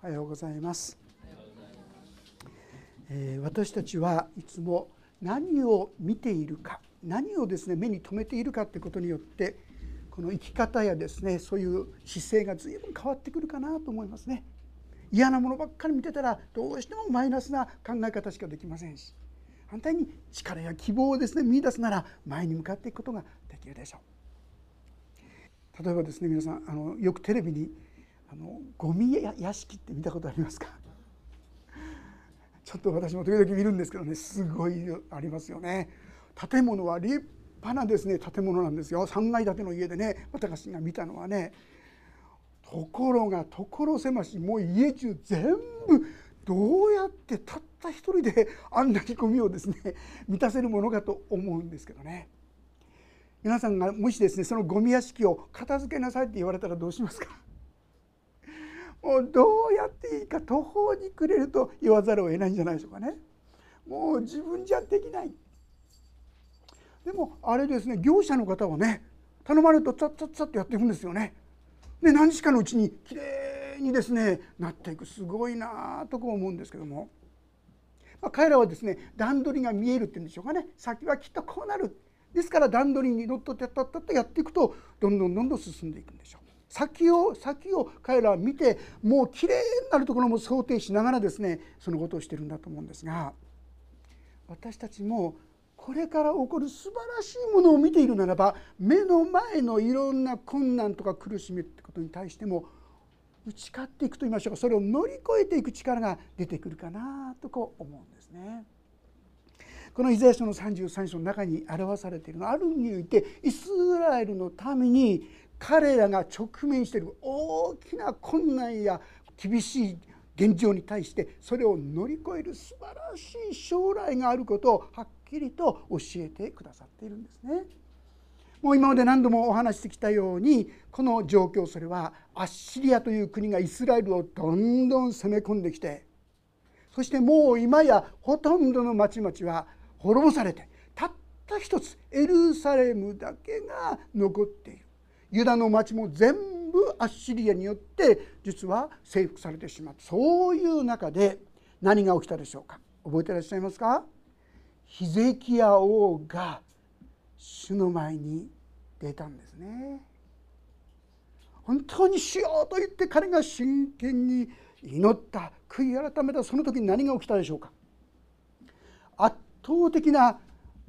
おはようございます、えー、私たちはいつも何を見ているか何をですね目に留めているかってことによってこの生き方やですねそういう姿勢が随分変わってくるかなと思いますね。嫌なものばっかり見てたらどうしてもマイナスな考え方しかできませんし反対に力や希望をですね見出すなら前に向かっていくことができるでしょう。例えばですね皆さんあのよくテレビにあのゴミ屋敷って見たことありますか？ちょっと私も時々見るんですけどねすごいありますよね。建物は立派なですね建物なんですよ。3階建ての家でね私が見たのはねところが所狭しもう家中全部どうやってたった一人で あんなにゴミをですね満たせるものかと思うんですけどね。皆さんがもしですねそのゴミ屋敷を片付けなさいって言われたらどうしますか？もうどうやっていいか途方に暮れると言わざるを得ないんじゃないでしょうかね。もう自分じゃできない。でもあれですね業者の方はね頼まれるとチャッチャッチャッとやっていくんですよね。で何日かのうちにきれいにですねなっていくすごいなとこう思うんですけども、まあ、彼らはですね段取りが見えるっていうんでしょうかね先はきっとこうなるですから段取りにのっとってやったったとやっていくとどんどんどんどん進んでいくんでしょう。先を先を彼らは見てもうきれいになるところも想定しながらですねそのことをしてるんだと思うんですが私たちもこれから起こる素晴らしいものを見ているならば目の前のいろんな困難とか苦しみってことに対しても打ち勝っていくと言いましょうかそれを乗り越えていく力が出てくるかなとこう思うんですね。このイザヤ書の33章の中に表されているのはある意味においてイスラエルのために彼らが直面している大きな困難や厳しい現状に対してそれを乗り越える素晴らしい将来があることをはっきりと教えてくださっているんですね。もう今まで何度もお話してきたようにこの状況それはアッシリアという国がイスラエルをどんどん攻め込んできてそしてもう今やほとんどの町々は滅ぼされてたった一つエルサレムだけが残っているユダの町も全部アッシリアによって実は征服されてしまった。そういう中で何が起きたでしょうか？覚えてらっしゃいますか？ヒゼキヤ王が主の前に出たんですね。本当にしようと言って彼が真剣に祈った悔い改めたその時に何が起きたでしょうか？圧倒的な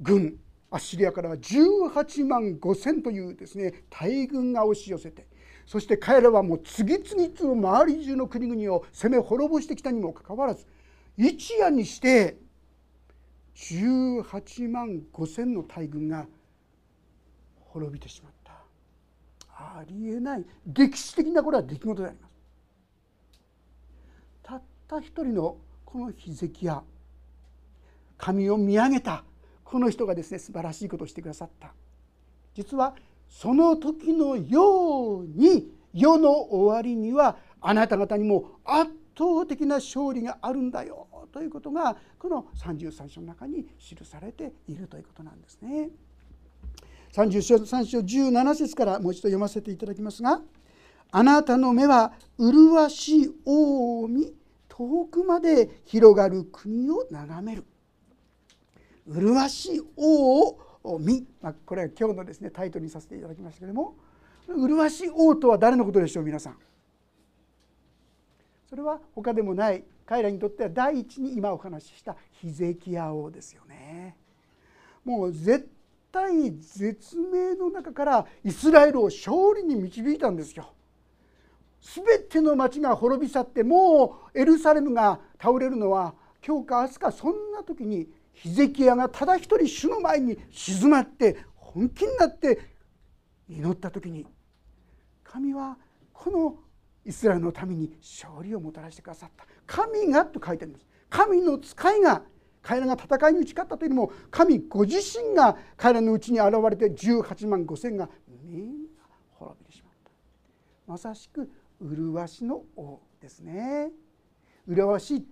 軍アッシリアからは18万5,000というですね大軍が押し寄せてそして彼らはもう次々と周り中の国々を攻め滅ぼしてきたにもかかわらず一夜にして18万5,000の大軍が滅びてしまったありえない歴史的なこれは出来事であります。たった一人のこのヒゼキヤ神を見上げたこの人がですね素晴らしいことをしてくださった。実はその時のように世の終わりにはあなた方にも圧倒的な勝利があるんだよ。ということがこの33章の中に記されているということなんですね。33章17節からもう一度読ませていただきますが「あなたの目は麗しい王を見遠くまで広がる国を眺める」麗しい王を見、まあ、これは今日のですねタイトルにさせていただきましたけれども麗しい王とは誰のことでしょう皆さん。それは他でもない彼らにとっては第一に今お話ししたヒゼキヤ王ですよね。もう絶対絶命の中からイスラエルを勝利に導いたんですよ。全ての町が滅び去ってもうエルサレムが倒れるのは今日か明日かそんな時にヒゼキヤがただ一人主の前に静まって本気になって祈った時に神はこのイスラエルのために勝利をもたらしてくださった。神がと書いてあります。神の使いが彼らが戦いに打ち勝ったというよりも神ご自身が彼らのうちに現れて18万5千がみんな滅びてしまった。まさしく麗しの王ですね。麗しい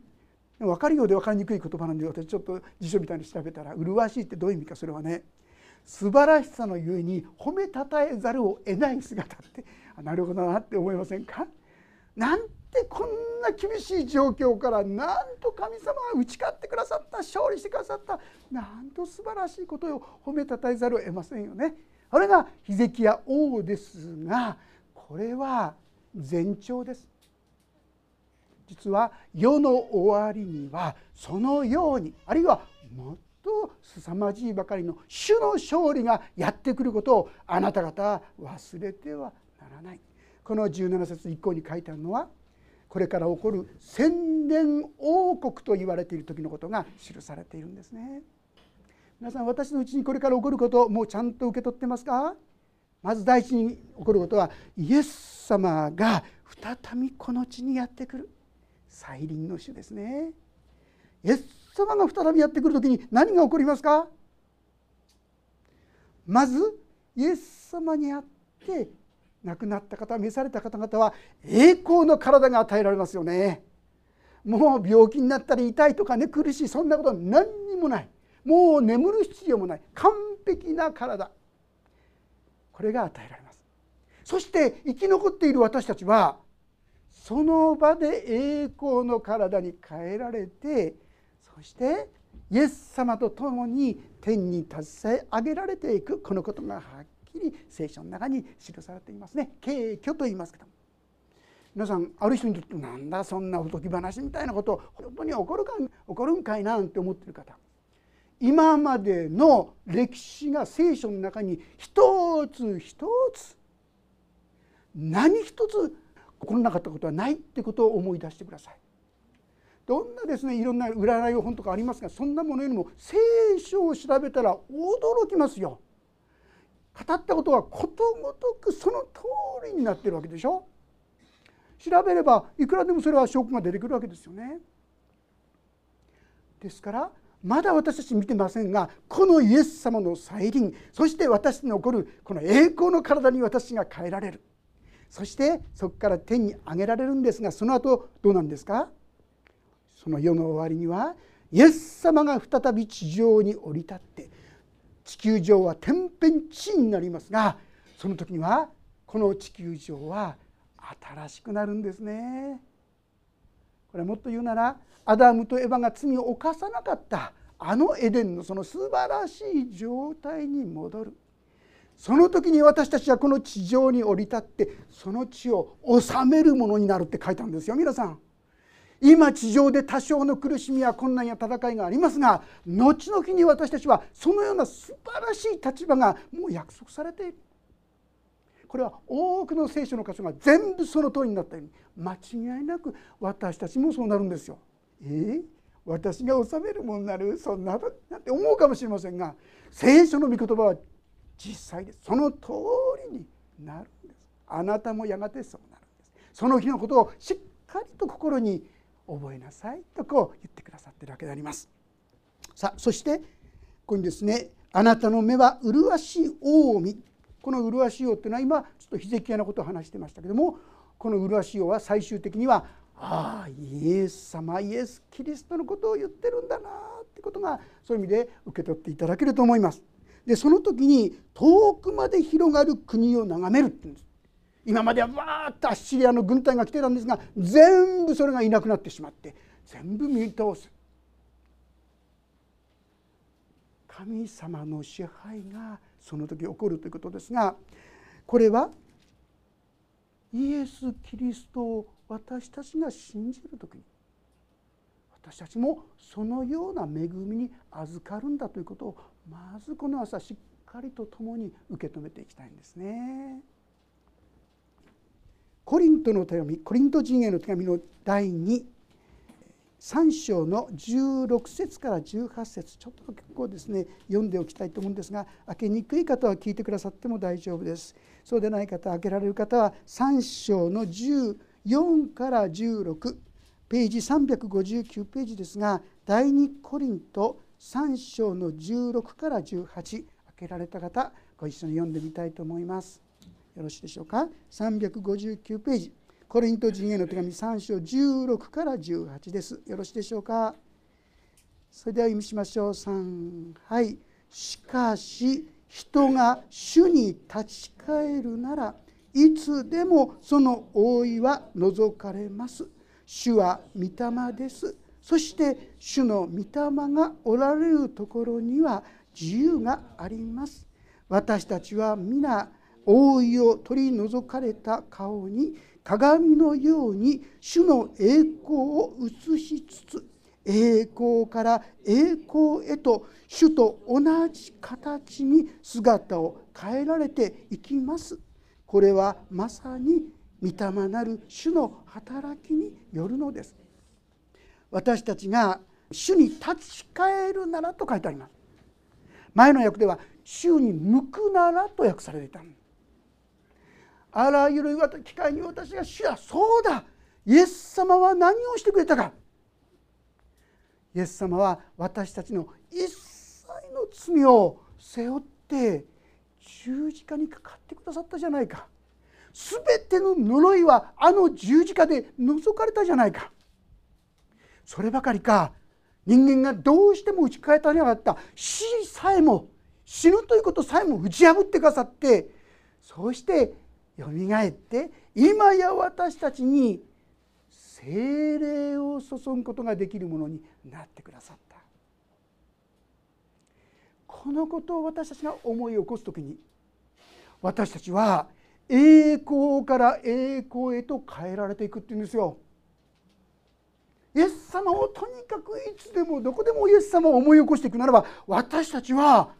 分かるようで分かりにくい言葉なんで私ちょっと辞書みたいに調べたら麗しいってどういう意味かそれはね素晴らしさのゆえに褒めたたえざるを得ない姿ってなるほどなって思いませんか？なんてこんな厳しい状況からなんと神様が打ち勝ってくださった勝利してくださったなんと素晴らしいことを褒めたたえざるを得ませんよね。あれがヒゼキヤ王ですがこれは前兆です。実は世の終わりにはそのようにあるいはもっと凄まじいばかりの主の勝利がやってくることをあなた方は忘れてはならない。この17節以降に書いてあるのはこれから起こる千年王国と言われている時のことが記されているんですね。皆さん私のうちにこれから起こることをもうちゃんと受け取ってますか？まず第一に起こることはイエス様が再びこの地にやってくる再臨の主ですね。イエス様が再びやってくる時に何が起こりますか？まずイエス様にあって亡くなった方召された方々は栄光の体が与えられますよね。もう病気になったり痛いとかね苦しいそんなこと何にもない。もう眠る必要もない。完璧な体。これが与えられます。そして生き残っている私たちはその場で栄光の体に変えられてそしてイエス様と共に天に携え上げられていくこのことがはっきり聖書の中に記されていますね。敬虚と言いますけども。皆さんある人にとってなんだそんなおとぎ話みたいなこと本当に起こるか起こるんかいなんて思ってる方。今までの歴史が聖書の中に一つ一つ何一つ起こらなかったことはないってことを思い出してください。どんなですねいろんな占い本とかありますがそんなものよりも聖書を調べたら驚きますよ。語ったことはことごとくその通りになってるわけでしょ調べればいくらでもそれは証拠が出てくるわけですよね。ですからまだ私たち見てませんがこのイエス様の再臨そして私に起こるこの栄光の体に私が変えられるそしてそこから天に上げられるんですがその後どうなんですか？その世の終わりにはイエス様が再び地上に降り立って地球上は天変地異になりますがその時にはこの地球上は新しくなるんですね。これもっと言うならアダムとエバが罪を犯さなかったあのエデンのその素晴らしい状態に戻るその時に私たちはこの地上に降り立ってその地を治めるものになるって書いたんですよ皆さん。今地上で多少の苦しみや困難や戦いがありますが後々に私たちはそのような素晴らしい立場がもう約束されているこれは多くの聖書の箇所が全部その通りになったように間違いなく私たちもそうなるんですよ。えー、私が治めるものになる？そんななんて思うかもしれませんが聖書の御言葉は実際ですその通りになるんですあなたもやがてそうなるんですその日のことをしっかりと心に覚えなさいとこう言ってくださってるわけであります。さあそしてここにですね「あなたの目は麗しい王を見」この麗しい王っていうのは今ちょっとヒゼキヤのことを話してましたけどもこの麗しい王は最終的にはああイエス様イエス・キリストのことを言ってるんだなってことがそういう意味で受け取っていただけると思います。でその時に遠くまで広がる国を眺めるって言うんです。今まではわーっとアッシリアの軍隊が来てたんですが全部それがいなくなってしまって全部見通す神様の支配がその時起こるということですがこれはイエス・キリストを私たちが信じる時に私たちもそのような恵みに預かるんだということをまずこの朝しっかりと共に受け止めていきたいんですね。コリントの手紙コリント人への手紙の第23章の16節から18節ちょっとここですね読んでおきたいと思うんですが開けにくい方は聞いてくださっても大丈夫ですそうでない方開けられる方は3章の14から16ページ359ページですが第2コリント3章の16から18開けられた方ご一緒に読んでみたいと思います。よろしいでしょうか？359ページ。コリント人への手紙3章16から18です。よろしいでしょうか？それでは読みしましょう。3はい。しかし人が主に立ち返るならいつでもその覆いは除かれます。主は御霊です。そして主の御霊がおられるところには自由があります。私たちは皆覆いを取り除かれた顔に鏡のように主の栄光を映しつつ栄光から栄光へと主と同じ形に姿を変えられていきます。これはまさに御霊なる主の働きによるのです。私たちが主に立ち返るならと書いてあります。前の訳では主に向くならと訳されていた。あらゆる機会に私が主はそうだ。イエス様は何をしてくれたか。イエス様は私たちの一切の罪を背負って十字架にかかってくださったじゃないか。全ての呪いはあの十字架で除かれたじゃないか。そればかりか。人間がどうしても打ち返たなかった。死さえも死ぬということさえも打ち破ってくださって。そうしてよみがえって今や私たちに精霊を注ぐことができるものになってくださった。このことを私たちが思い起こす時に私たちは栄光から栄光へと変えられていくっていうんですよ。イエス様をとにかくいつでもどこでもイエス様を思い起こしていくならば私たちは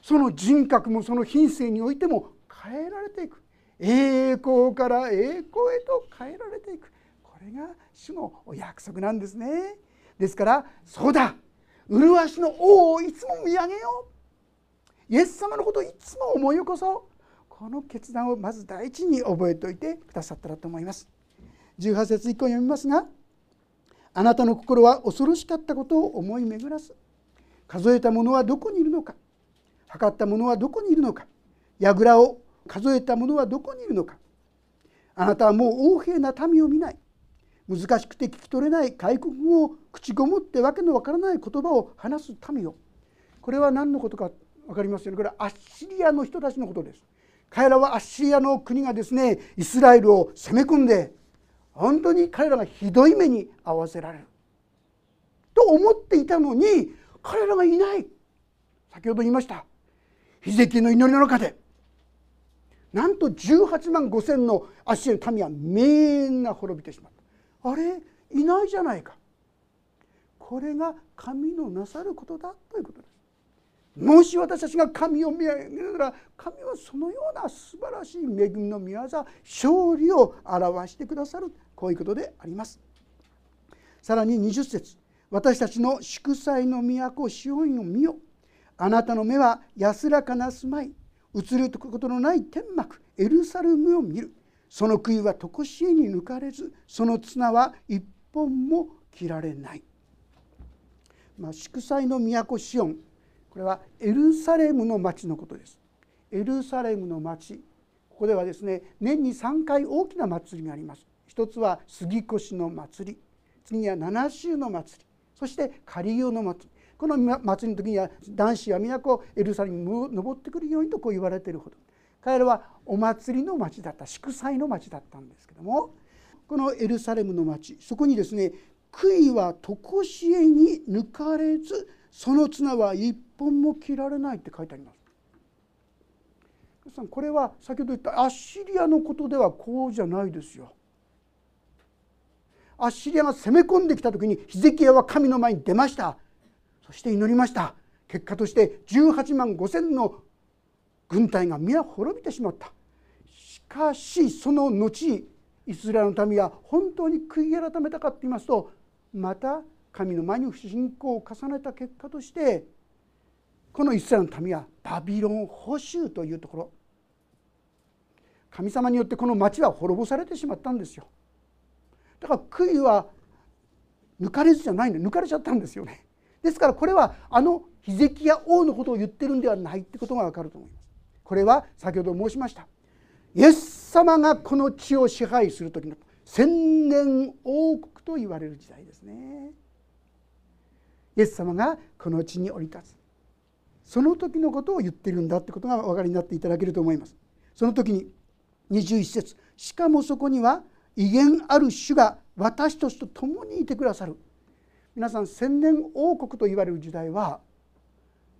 その人格もその品性においても変えられていく。栄光から栄光へと変えられていく。これが主のお約束なんですね。ですからそうだ。麗しの王をいつも見上げよう。イエス様のことをいつも思い起こそう。この決断をまず第一に覚えておいてくださったらと思います。18節以降読みますがあなたの心は恐ろしかったことを思い巡らす。数えた者はどこにいるのか。測った者はどこにいるのか。櫓を数えた者はどこにいるのか。あなたはもう横柄な民を見ない。難しくて聞き取れない。外国語を口ごもってわけのわからない言葉を話す民を。これは何のことか分かりますよね。これはアッシリアの人たちのことです。彼らはアッシリアの国がですねイスラエルを攻め込んで本当に彼らがひどい目に遭わせられる。と思っていたのに彼らがいない。先ほど言いました。ヒゼキの祈りの中で。なんと18万5千のアッシリアの民はみんな滅びてしまった。あれ？いないじゃないか。これが神のなさることだということです。もし私たちが神を見上げなら神はそのような素晴らしい恵みの御業勝利を表してくださる。こういうことであります。さらに20節私たちの祝祭の都シオンを見よ。あなたの目は安らかな住まい映ることのない天幕エルサレムを見る。その杭は常しえに抜かれずその綱は一本も切られない、まあ、祝祭の都シオン。これはエルサレムの町のことです。エルサレムの町。ここではですね年に3回大きな祭りがあります。一つは杉越の祭り。次には七州の祭り。そして仮用の祭り。この祭りの時には男子は都エルサレムに登ってくるようにとこう言われているほど。彼らはお祭りの町だった。祝祭の町だったんですけども。このエルサレムの町。そこにですね杭は常しえに抜かれずその綱は一本も切られないって書いてあります。さんこれは先ほど言ったアッシリアのことではこうじゃないですよ。アッシリアが攻め込んできた時にヒゼキヤは神の前に出ました。そして祈りました。結果として18万5千の軍隊が皆滅びてしまった。しかしその後イスラエルの民は本当に悔い改めたかと言いますとまた神の前に不信仰を重ねた結果としてこのイスラエルの民はバビロン捕囚というところ。神様によってこの町は滅ぼされてしまったんですよ。だから悔いは抜かれずじゃないんで抜かれちゃったんですよね。ですからこれはあのヒゼキヤ王のことを言ってるんではないってことがわかると思います。これは先ほど申しました。イエス様がこの地を支配する時の千年王国と言われる時代ですね。イエス様がこの地に降り立つ。その時のことを言ってるんだってことがお分かりになっていただけると思います。その時に21節。しかもそこには威厳ある主が私たちと共にいてくださる。皆さん千年王国と言われる時代は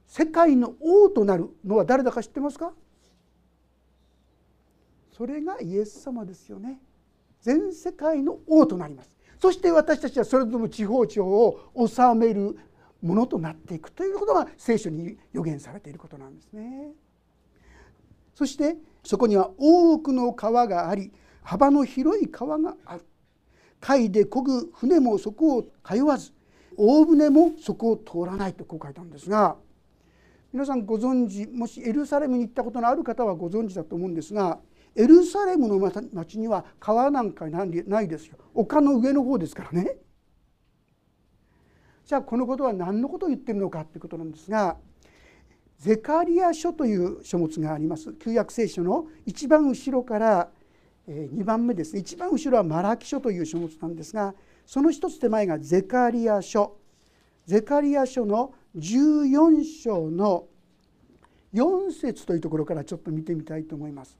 世界の王となるのは誰だか知ってますか？それがイエス様ですよね。全世界の王となります。そして私たちはそれぞれの地方地方を治めるものとなっていくということが聖書に予言されていることなんですね。そしてそこには多くの川があり幅の広い川がある。貝で漕ぐ船もそこを通わず大船もそこを通らないとこう書いたんですが皆さんご存知もしエルサレムに行ったことのある方はご存知だと思うんですがエルサレムの町には川なんかないですよ。丘の上の方ですからね。じゃあこのことは何のことを言ってるのかということなんですがゼカリア書という書物があります。旧約聖書の一番後ろから2番目です一番後ろはマラキ書という書物なんですがその一つ手前がゼカリア書ゼカリア書の14章の4節というところからちょっと見てみたいと思います。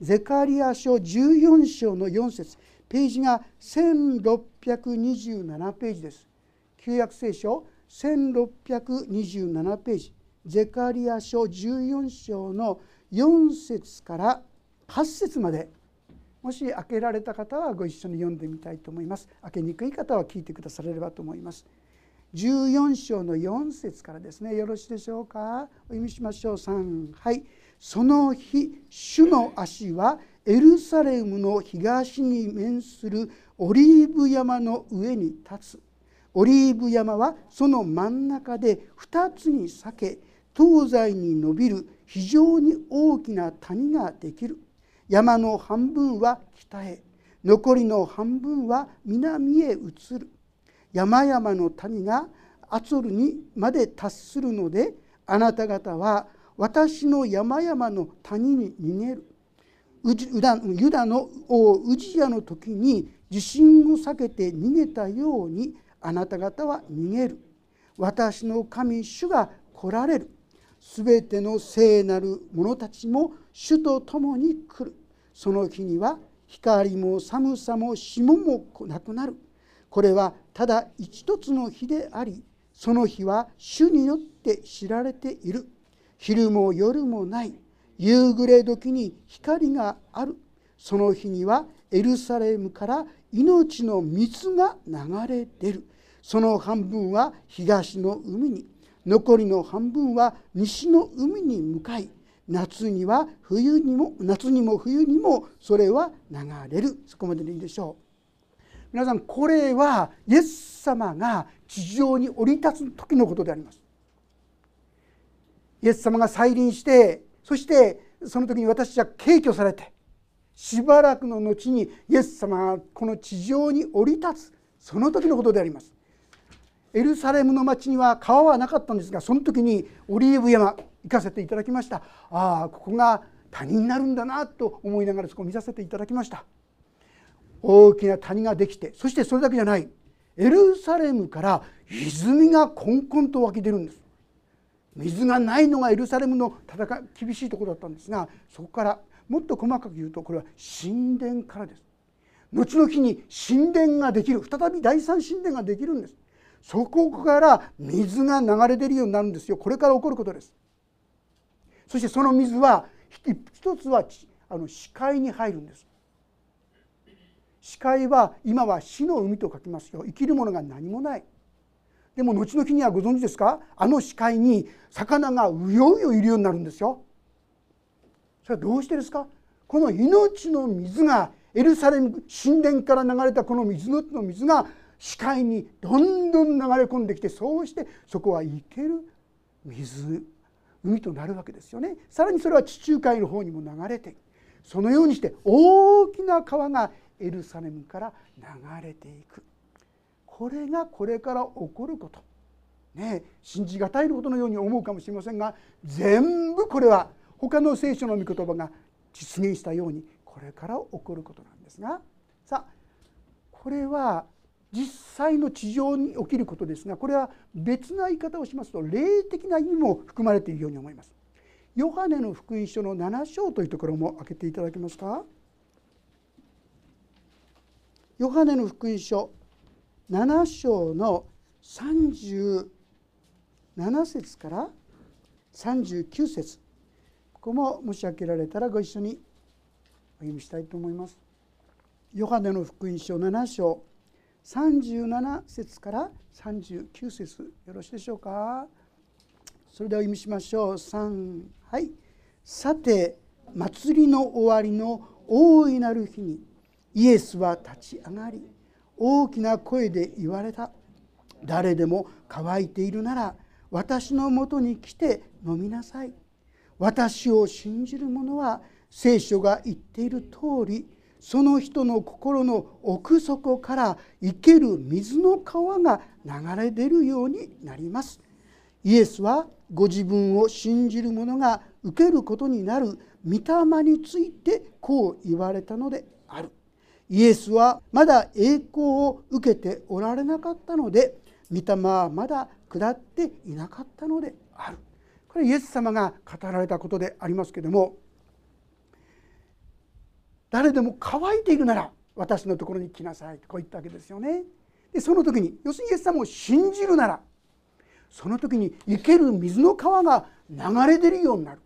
ゼカリア書14章の4節ページが1627ページです。旧約聖書1627ページゼカリア書14章の4節から8節までもし開けられた方はご一緒に読んでみたいと思います。開けにくい方は聞いてくだされればと思います。14章の4節からですね。よろしいでしょうか？お読みしましょう。3はい。その日主の足はエルサレムの東に面するオリーブ山の上に立つ。オリーブ山はその真ん中で2つに裂け東西に伸びる非常に大きな谷ができる。山の半分は北へ。残りの半分は南へ移る。山々の谷がアツルにまで達するのであなた方は私の山々の谷に逃げる。ユダの王ウジヤの時に地震を避けて逃げたようにあなた方は逃げる。私の神主が来られる。すべての聖なる者たちも主と共に来る。その日には光も寒さも霜もなくなる。これはただ一つの日でありその日は主によって知られている。昼も夜もない。夕暮れ時に光がある。その日にはエルサレムから命の水が流れ出る。その半分は東の海に。残りの半分は西の海に向かい。夏には冬にも夏にも冬にもそれは流れる。そこまででいいでしょう。皆さんこれはイエス様が地上に降り立つ時のことであります。イエス様が再臨してそしてその時に私は敬挙されてしばらくの後にイエス様がこの地上に降り立つその時のことであります。エルサレムの町には川はなかったんですがその時にオリーブ山行かせていただきました。ああここが谷になるんだなと思いながらそこを見させていただきました。大きな谷ができてそしてそれだけじゃない。エルサレムから泉がこんこんと湧き出るんです。水がないのがエルサレムの戦い厳しいところだったんですがそこからもっと細かく言うとこれは神殿からです。後の日に神殿ができる再び第三神殿ができるんです。そこから水が流れ出るようになるんですよ。これから起こることです。そしてその水は一つはあの視界に入るんです。視界は今は死の海と書きますよ。生きるものが何もない。でも後の日にはご存知ですか？あの視界に魚がうようよいるようになるんですよ。それはどうしてですか？この命の水がエルサレム神殿から流れたこの水の水が視界にどんどん流れ込んできてそうしてそこは生ける水。海となるわけですよね。さらにそれは地中海の方にも流れてそのようにして大きな川がエルサレムから流れていく。これがこれから起こること。ね信じがたいことのように思うかもしれませんが全部これは他の聖書の御言葉が実現したようにこれから起こることなんですが。さあこれは実際の地上に起きることですがこれは別な言い方をしますと霊的な意味も含まれているように思います。ヨハネの福音書の7章というところも開けていただけますか？ヨハネの福音書7章の37節から39節ここももし開けられたらご一緒にお読みしたいと思います。ヨハネの福音書7章37節から39節よろしいでしょうか。それではお読みしましょう。3はい。さて祭りの終わりの大いなる日にイエスは立ち上がり大きな声で言われた。誰でも乾いているなら私のもとに来て飲みなさい。私を信じる者は聖書が言っている通りその人の心の奥底から生ける水の川が流れ出るようになります。イエスはご自分を信じる者が受けることになる御霊についてこう言われたのである。イエスはまだ栄光を受けておられなかったので御霊はまだ下っていなかったのである。これイエス様が語られたことでありますけども誰でも乾いているなら私のところに来なさいとこう言ったわけですよね。でその時に要するにイエス様を信じるならその時に生ける水の川が流れ出るようになる。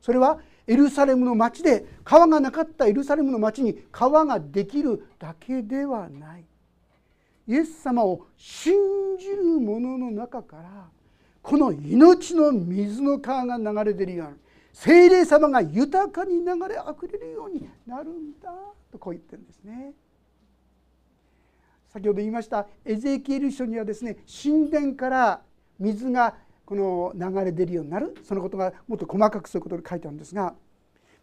それはエルサレムの町で川がなかったエルサレムの町に川ができるだけではない。イエス様を信じる者の中からこの命の水の川が流れ出るようになる。精霊様が豊かに流れあふれるようになるんだとこう言ってるんですね。先ほど言いましたエゼキエル書にはですね神殿から水がこの流れ出るようになるそのことがもっと細かくそういうことで書いてあるんですが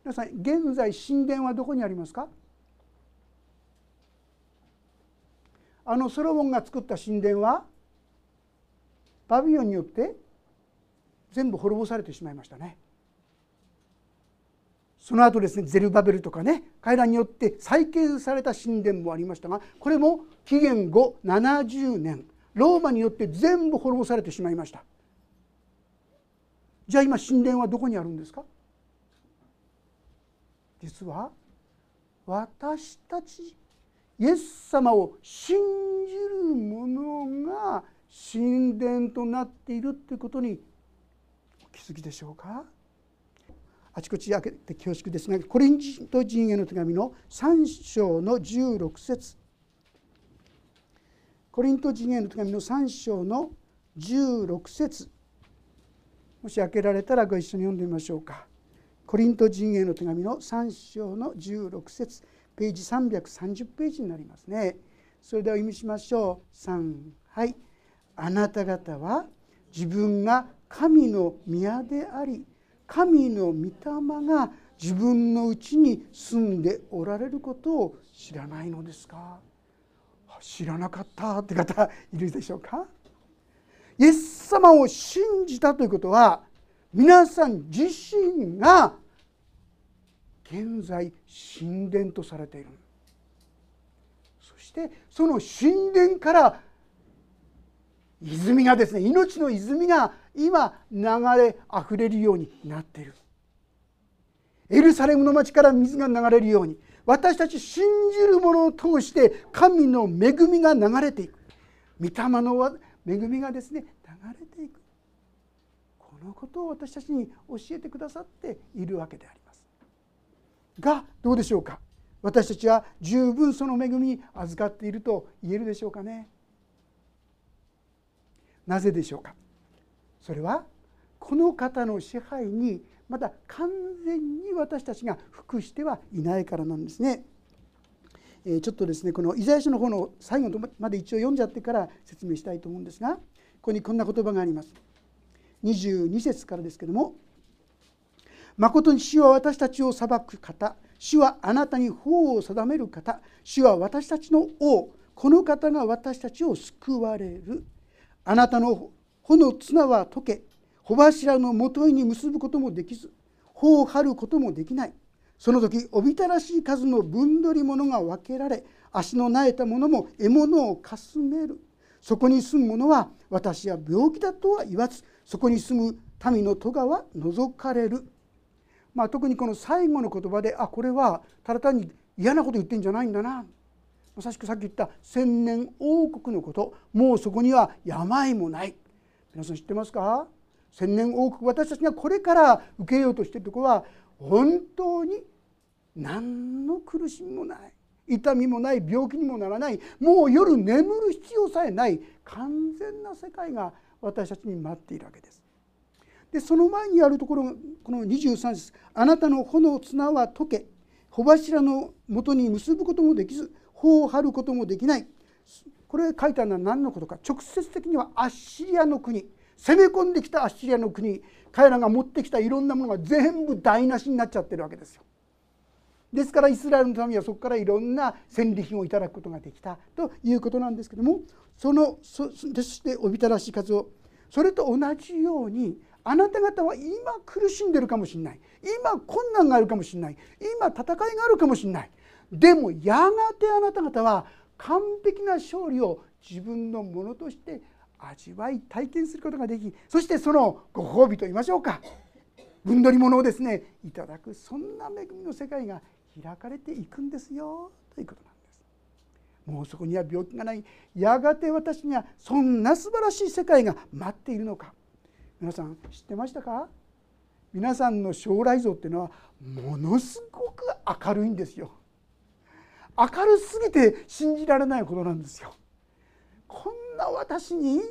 皆さん現在神殿はどこにありますか？あのソロモンが作った神殿はバビロンによって全部滅ぼされてしまいましたね。その後ですねゼルバベルとかね彼らによって再建された神殿もありましたがこれも紀元後70年ローマによって全部滅ぼされてしまいました。じゃあ今神殿はどこにあるんですか？実は私たちイエス様を信じる者が神殿となっているということにお気づきでしょうか？あちこち開けて恐縮ですがコリント人への手紙の3章の16節コリント人への手紙の3章の16節もし開けられたらご一緒に読んでみましょうか。コリント人への手紙の3章の16節ページ330ページになりますね。それでは意味しましょう。3はいあなた方は自分が神の宮であり神の御霊が自分のうちに住んでおられることを知らないのですか？知らなかったって方いるでしょうか？イエス様を信じたということは皆さん自身が現在神殿とされている。そしてその神殿から泉がですね命の泉が今流れあふれるようになっている。エルサレムの町から水が流れるように私たち信じる者を通して神の恵みが流れていく。御霊の恵みがですね流れていく。このことを私たちに教えてくださっているわけであります。がどうでしょうか？私たちは十分その恵みに預かっていると言えるでしょうかね？なぜでしょうか？それはこの方の支配にまだ完全に私たちが服してはいないからなんですね。えちょっとですねこのイザヤ書の方の最後まで一応読んじゃってから説明したいと思うんですがここにこんな言葉があります。22節からですけども「まことに主は私たちを裁く方主はあなたに法を定める方主は私たちの王この方が私たちを救われるあなたの穂の綱は溶け穂柱のもとに結ぶこともできず穂を張ることもできない。その時おびただしい数の分取り物が分けられ足の苗えた者も獲物をかすめる。そこに住む者は私は病気だとは言わずそこに住む民の戸川は除かれる。まあ、特にこの最後の言葉であこれはただ単に嫌なこと言ってんじゃないんだな。まさしくさっき言った千年王国のこと。もうそこには病もない。皆さん知ってますか？千年王国私たちがこれから受けようとしているところは本当に何の苦しみもない痛みもない病気にもならないもう夜眠る必要さえない完全な世界が私たちに待っているわけです。でその前にあるところこの23節「あなたの炎綱は溶け穂柱のもとに結ぶこともできず穂を張ることもできない」これ書いてあるのは何のことか。直接的にはアッシリアの国。攻め込んできたアッシリアの国。彼らが持ってきたいろんなものが全部台無しになっちゃってるわけですよ。ですからイスラエルの民はそこからいろんな戦利品をいただくことができた。ということなんですけどもそのそしておびただしい数をそれと同じようにあなた方は今苦しんでるかもしれない。今困難があるかもしれない。今戦いがあるかもしれない。でもやがてあなた方は完璧な勝利を自分のものとして味わい体験することができそしてそのご褒美と言いましょうか。分取り物をですねいただくそんな恵みの世界が開かれていくんですよ。ということなんです。もうそこには病気がないやがて私にはそんな素晴らしい世界が待っているのか。皆さん知ってましたか？皆さんの将来像っていうのはものすごく明るいんですよ。明るすぎて信じられないことなんですよ。こんな私に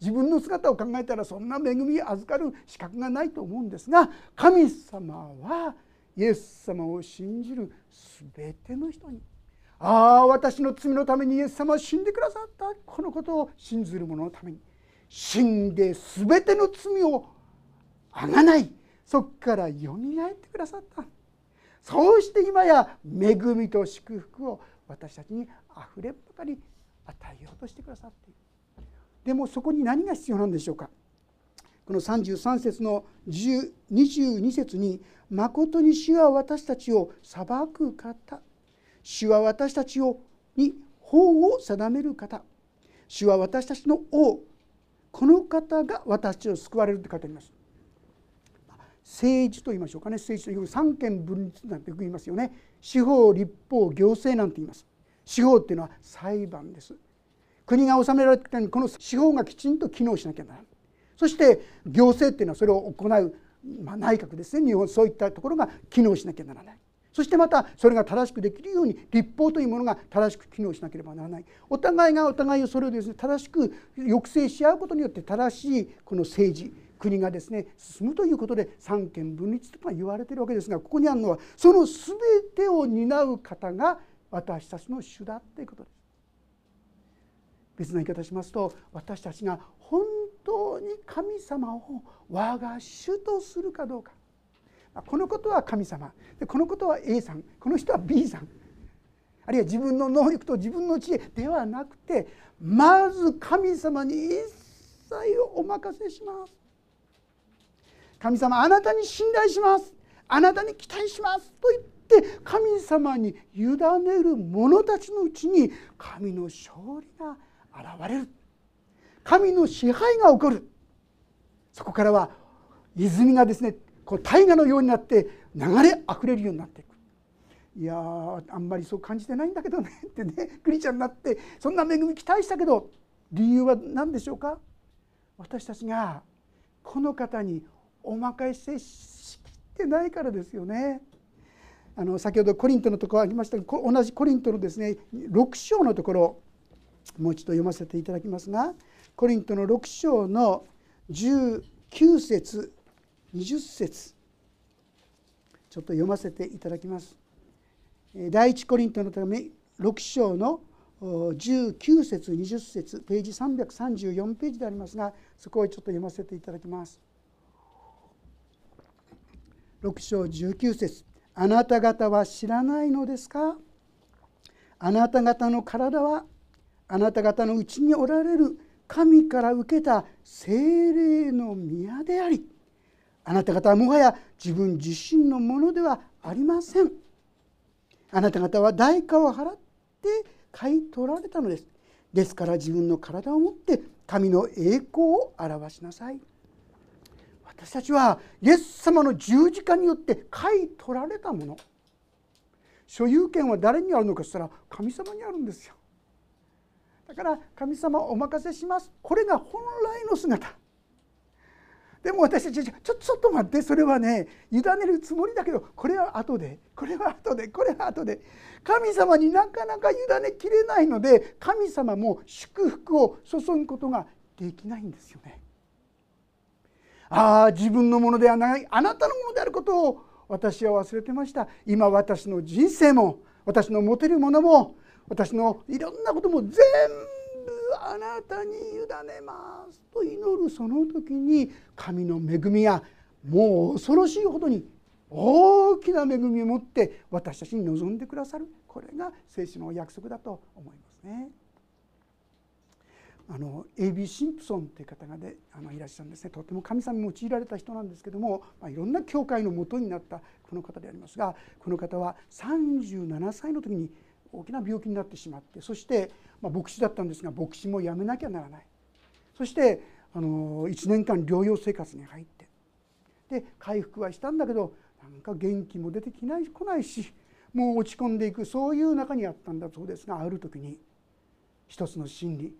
自分の姿を考えたらそんな恵みを預かる資格がないと思うんですが神様はイエス様を信じる全ての人にああ私の罪のためにイエス様は死んでくださった。このことを信ずる者のために死んで全ての罪をあがない。そこからよみがえってくださった。そうして今や恵みと祝福を私たちにあふれんばかり与えようとしてくださっている。でもそこに何が必要なんでしょうか。この33節の22節に「まことに主は私たちを裁く方」「主は私たちをに法を定める方」「主は私たちの王。この方が私たちを救われるって書いてあります。政治と言いましょうかね。政治という三権分立なんてよく言いますよね。司法立法行政なんて言います。司法っていうのは裁判です。国が治められてきたようにこの司法がきちんと機能しなきゃならないそして行政っていうのはそれを行う、まあ、内閣ですね。日本そういったところが機能しなきゃならない。そしてまたそれが正しくできるように立法というものが正しく機能しなければならない。お互いがお互いをそれをですね正しく抑制し合うことによって正しいこの政治国がですね進むということで三権分立とか言われているわけですがここにあるのはその全てを担う方が私たちの主だということです。別な言い方しますと私たちが本当に神様を我が主とするかどうか。このことは神様。このことは A さん。この人は B さん。あるいは自分の能力と自分の知恵ではなくてまず神様に一切をお任せします。神様あなたに信頼します。あなたに期待しますと言って神様に委ねる者たちのうちに神の勝利が現れる。神の支配が起こる。そこからは泉がですねこう大河のようになって流れあふれるようになっていく。いやあんまりそう感じてないんだけどねってねクリちゃんになってそんな恵み期待したけど理由は何でしょうか？私たちがこの方にお任せしきってないからですよね。あの先ほどコリントのところありましたが同じコリントのですね6章のところもう一度読ませていただきますがコリントの6章の19節20節ちょっと読ませていただきます。第一コリントのため6章の19節20節ページ334ページでありますがそこをちょっと読ませていただきます。6章19節。あなた方は知らないのですか？あなた方の体はあなた方のうちにおられる神から受けた精霊の宮であり。あなた方はもはや自分自身のものではありません。あなた方は代価を払って買い取られたのです。ですから自分の体を持って神の栄光を表しなさい。私たちはイエス様の十字架によって買い取られたもの。所有権は誰にあるのかしたら神様にあるんですよ。だから神様お任せします。これが本来の姿。でも私たちちょちょっと待って。それはね委ねるつもりだけどこれは後で。これは後で。これは後で。神様になかなか委ねきれないので神様も祝福を注ぐことができないんですよね。ああ自分のものではないあなたのものであることを私は忘れてました今私の人生も私の持てるものも私のいろんなことも全部あなたに委ねますと祈るその時に神の恵みがもう恐ろしいほどに大きな恵みを持って私たちに望んでくださるこれが聖書の約束だと思いますね。あの A.B. シンプソンという方がであのいらっしゃるんですねとても神様に用いられた人なんですけども、まあ、いろんな教会のもとになったこの方でありますがこの方は37歳の時に大きな病気になってしまってそして、まあ、牧師だったんですが牧師も辞めなきゃならないそしてあの1年間療養生活に入ってで回復はしたんだけどなんか元気も出てきない来ないしもう落ち込んでいくそういう中にあったんだそうですがある時に一つの真理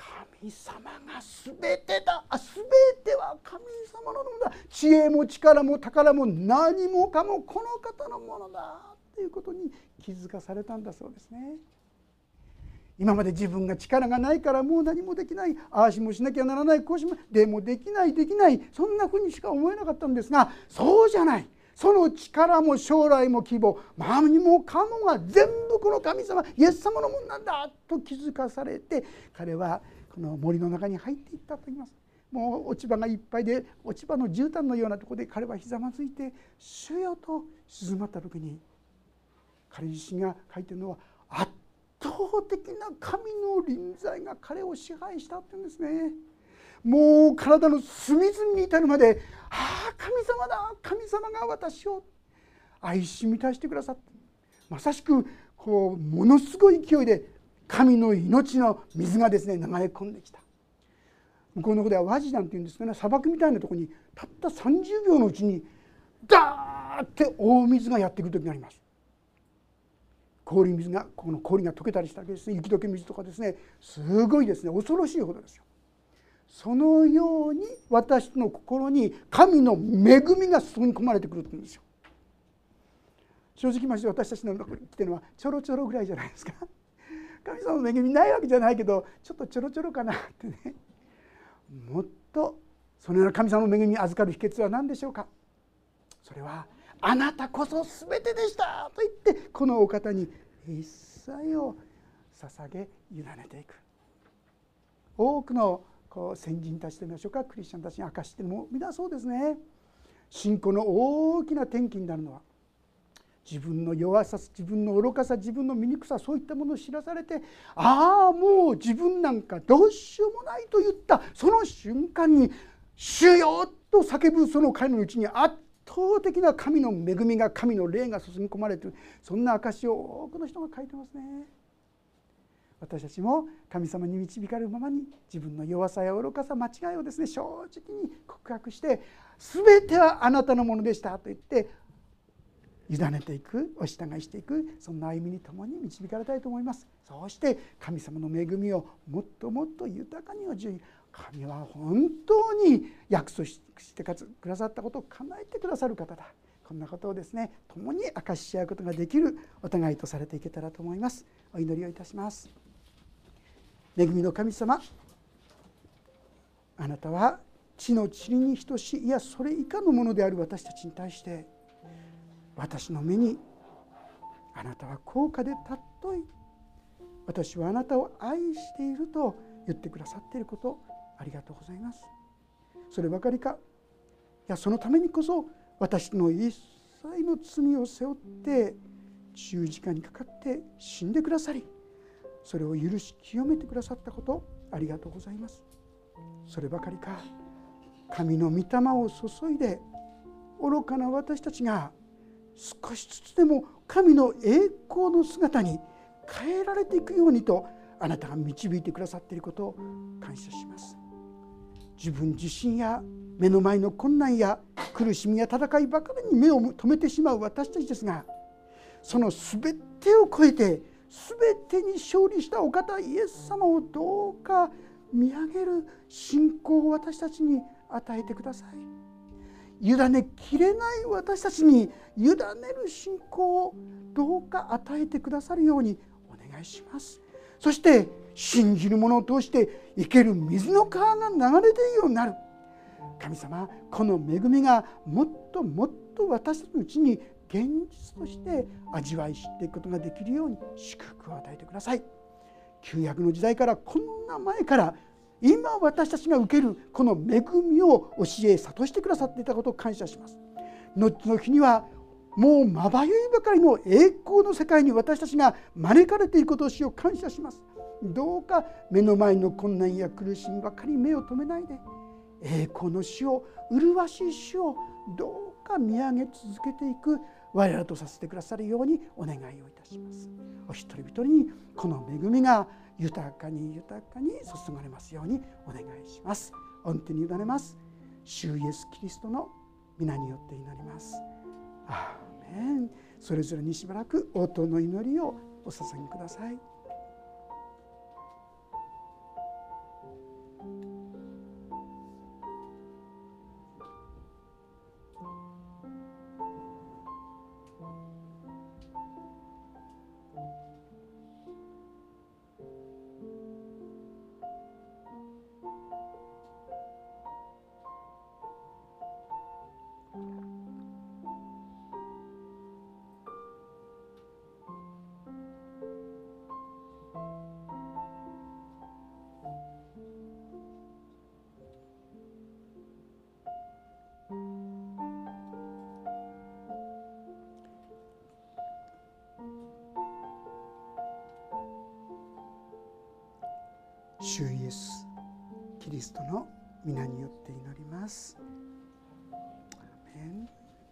神様が全てだ。全ては神様のものだ。知恵も力も宝も何もかもこの方のものだ。ということに気づかされたんだそうですね。今まで自分が力がないからもう何もできない。ああしもしなきゃならない。こうしもでもできないできない。そんなふうにしか思えなかったんですがそうじゃない。その力も将来も希望何もかもが全部この神様イエス様のものなんだと気づかされて彼はこの森の中に入っていったと言います。もう落ち葉がいっぱいで落ち葉の絨毯のようなところで彼はひざまずいて「主よ」と静まった時に彼自身が書いてるのは圧倒的な神の臨在が彼を支配したっていうんですね。もう体の隅々に至るまで「ああ神様だ神様が私を愛し満たしてくださった」まさしくこうものすごい勢いで神の命の水がですね流れ込んできた。向こうの方ではワジダンっていうんですけどね砂漠みたいなところにたった30秒のうちにダーって大水がやってくる時があります。氷水がこの氷が溶けたりしたわけです。ね雪解け水とかですねすごいですね恐ろしいほどですよ。そのように私の心に神の恵みが注ぎ込まれてくるって言うんですよ。正直まして私たちの中に来てるのはちょろちょろぐらいじゃないですか。神様の恵みないわけじゃないけどちょっとちょろちょろかなってね。もっとそのような神様の恵みに預かる秘訣は何でしょうか？それはあなたこそ全てでしたと言ってこのお方に一切を捧げ委ねていく。多くのこう先人たちといいましょうかクリスチャンたちに明かしても皆そうですね信仰の大きな転機になるのは自分の弱さ自分の愚かさ自分の醜さそういったものを知らされてああもう自分なんかどうしようもないと言ったその瞬間に「主よ!」と叫ぶその彼のうちに圧倒的な神の恵みが神の霊が注ぎ込まれているそんな証を多くの人が書いてますね。私たちも神様に導かれるままに自分の弱さや愚かさ間違いをですね正直に告白して全てはあなたのものでしたと言って委ねていくお従いしていくそんな歩みに共に導かれたいと思います。そうして神様の恵みをもっともっと豊かにおじ神は本当に約束してくださったことを叶えてくださる方だ。こんなことをですね共に明かし合うことができるお互いとされていけたらと思います。お祈りをいたします。恵みの神様。あなたは地の塵に等しいいやそれ以下のものである私たちに対して私の目にあなたは高価で尊い私はあなたを愛していると言ってくださっていることありがとうございます。そればかりかいやそのためにこそ私の一切の罪を背負って十字架にかかって死んでくださりそれを許し清めてくださったことありがとうございます。そればかりか神の御霊を注いで愚かな私たちが少しずつでも神の栄光の姿に変えられていくようにとあなたが導いてくださっていることを感謝します。自分自身や目の前の困難や苦しみや戦いばかりに目を留めてしまう私たちですがその全てを超えて全てに勝利したお方イエス様をどうか見上げる信仰を私たちに与えてください。委ねきれない私たちに委ねる信仰をどうか与えてくださるようにお願いします。そして信じる者を通して生ける水の川が流れているようになる。神様この恵みがもっともっと私たちのうちに現実として味わい知っていくことができるように祝福を与えてください。旧約の時代からこんな前から今私たちが受けるこの恵みを教え諭してくださっていたことを感謝します。後の日にはもうまばゆいばかりの栄光の世界に私たちが招かれていることをしを感謝します。どうか目の前の困難や苦しみばかり目を留めないで栄光の死を麗しい死をどうか見上げ続けていく我らとさせてくださるようにお願いをいたします。お一人一人にこの恵みが豊かに豊かに注がれますようにお願いします。御手に委ねます。主イエスキリストの皆によって祈ります。アーメン。それぞれにしばらく応答の祈りをお捧げください。